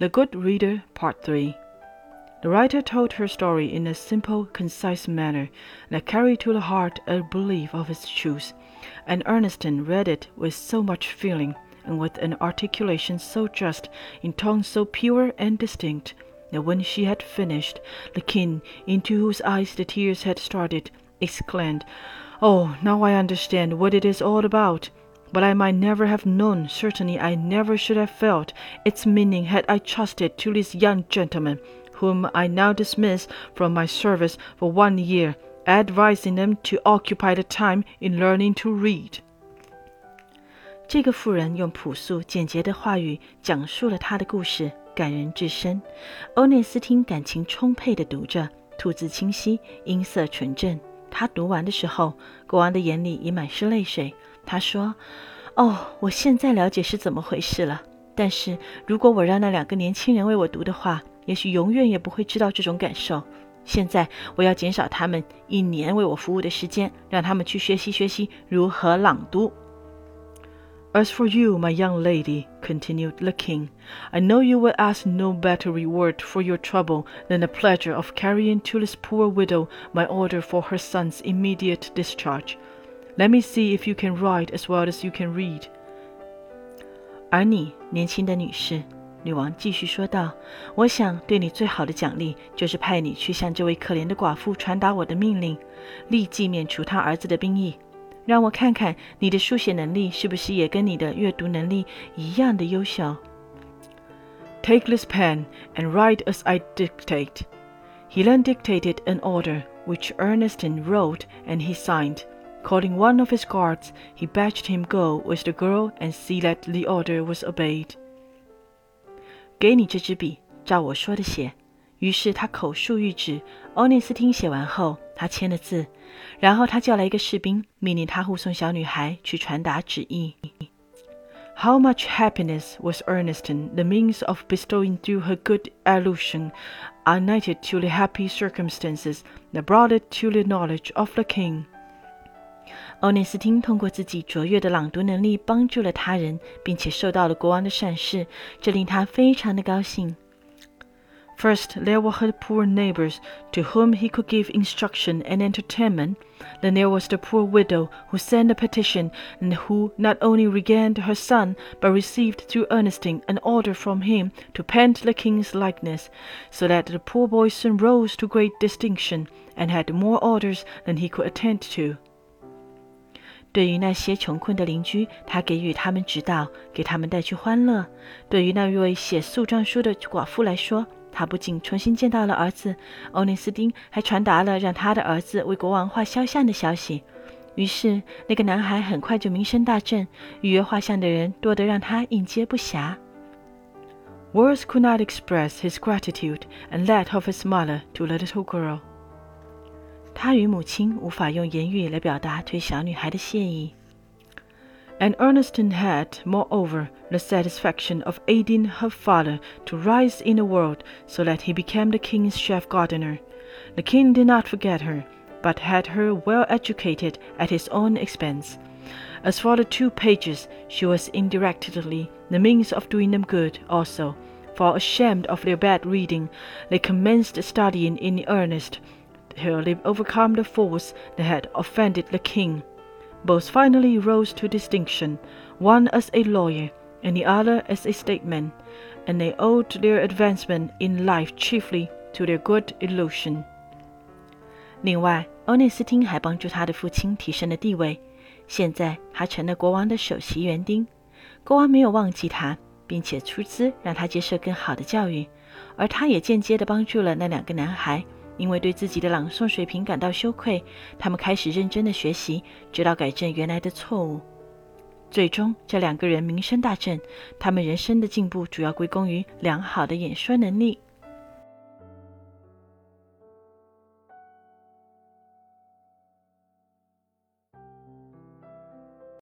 The Good Reader, Part 3. The writer told her story in a simple, concise manner that carried to the heart a belief of its truth, and Ernestine read it with so much feeling, and with an articulation so just, in tones so pure and distinct, that when she had finished, the king, into whose eyes the tears had started, exclaimed, Oh, now I understand what it is all about but I might never have known, certainly I never should have felt its meaning had I trusted to this young gentleman, whom I now dismiss from my service for one year, advising them to occupy the time in learning to read. 这个妇人用朴素简洁的话语讲述了她的故事，感人至深。欧内斯汀感情充沛地读着，吐字清晰，音色纯正。 他读完的时候，国王的眼里已满是泪水。他说：“哦，我现在了解是怎么回事了。但是如果我让那两个年轻人为我读的话，也许永远也不会知道这种感受。现在我要减少他们一年为我服务的时间，让他们去学习学习如何朗读。” As for you, my young lady, continued the king, I know you will ask no better reward for your trouble than the pleasure of carrying to this poor widow my order for her son's immediate discharge. Let me see if you can write as well as you can read. 而你，年轻的女士，女王继续说道：“我想对你最好的奖励，就是派你去向这位可怜的寡妇传达我的命令，立即免除她儿子的兵役。 让我看看你的书写能力是不是也跟你的阅读能力一样的优秀。” Take this pen and write as I dictate. He then dictated an order, which Ernestine wrote and he signed. Calling one of his guards, he bade him go with the girl and see that the order was obeyed. 给你这支笔，照我说的写。 于是他口述谕旨。欧内斯汀写完后，他签了字，然后他叫来一个士兵，命令他护送小女孩去传达旨意。How much happiness was Ernestine the means of bestowing through her good allusion, united to the happy circumstances that brought it to the knowledge of the king. 欧内斯汀通过自己卓越的朗读能力帮助了他人，并且受到了国王的赏识，这令他非常的高兴。First, there were her poor neighbors, to whom he could give instruction and entertainment. Then there was the poor widow who sent a petition, and who not only regained her son, but received through Ernestine an order from him to paint the king's likeness, so that the poor boy soon rose to great distinction, and had more orders than he could attend to. 对于那些穷困的邻居，他给予他们指导，给他们带去欢乐。对于那位写诉状书的寡妇来说， 他不仅重新见到了儿子，欧内斯丁还传达了让他的儿子为国王画肖像的消息。于是，那个男孩很快就名声大振，预约画像的人多得让他应接不暇。Words could not express his gratitude and that of his mother to the little girl. 他与母亲无法用言语来表达对小女孩的谢意。And Ernestine had, moreover, the satisfaction of aiding her father to rise in the world so that he became the king's chief gardener. The king did not forget her, but had her well educated at his own expense. As for the two pages, she was indirectly the means of doing them good also, for ashamed of their bad reading, they commenced studying in earnest till they overcome the force that had offended the king. Both finally rose to distinction, one as a lawyer and the other as a statesman, and they owed their advancement in life chiefly to their good elocution. 另外，欧内斯汀还帮助他的父亲提升了地位，现在他成了国王的首席园丁。国王没有忘记他，并且出资让他接受更好的教育，而他也间接的帮助了那两个男孩因为对自己的朗诵水平感到羞愧，他们开始认真的学习，直到改正原来的错误。最终，这两个人名声大振，他们人生的进步主要归功于良好的演说能力。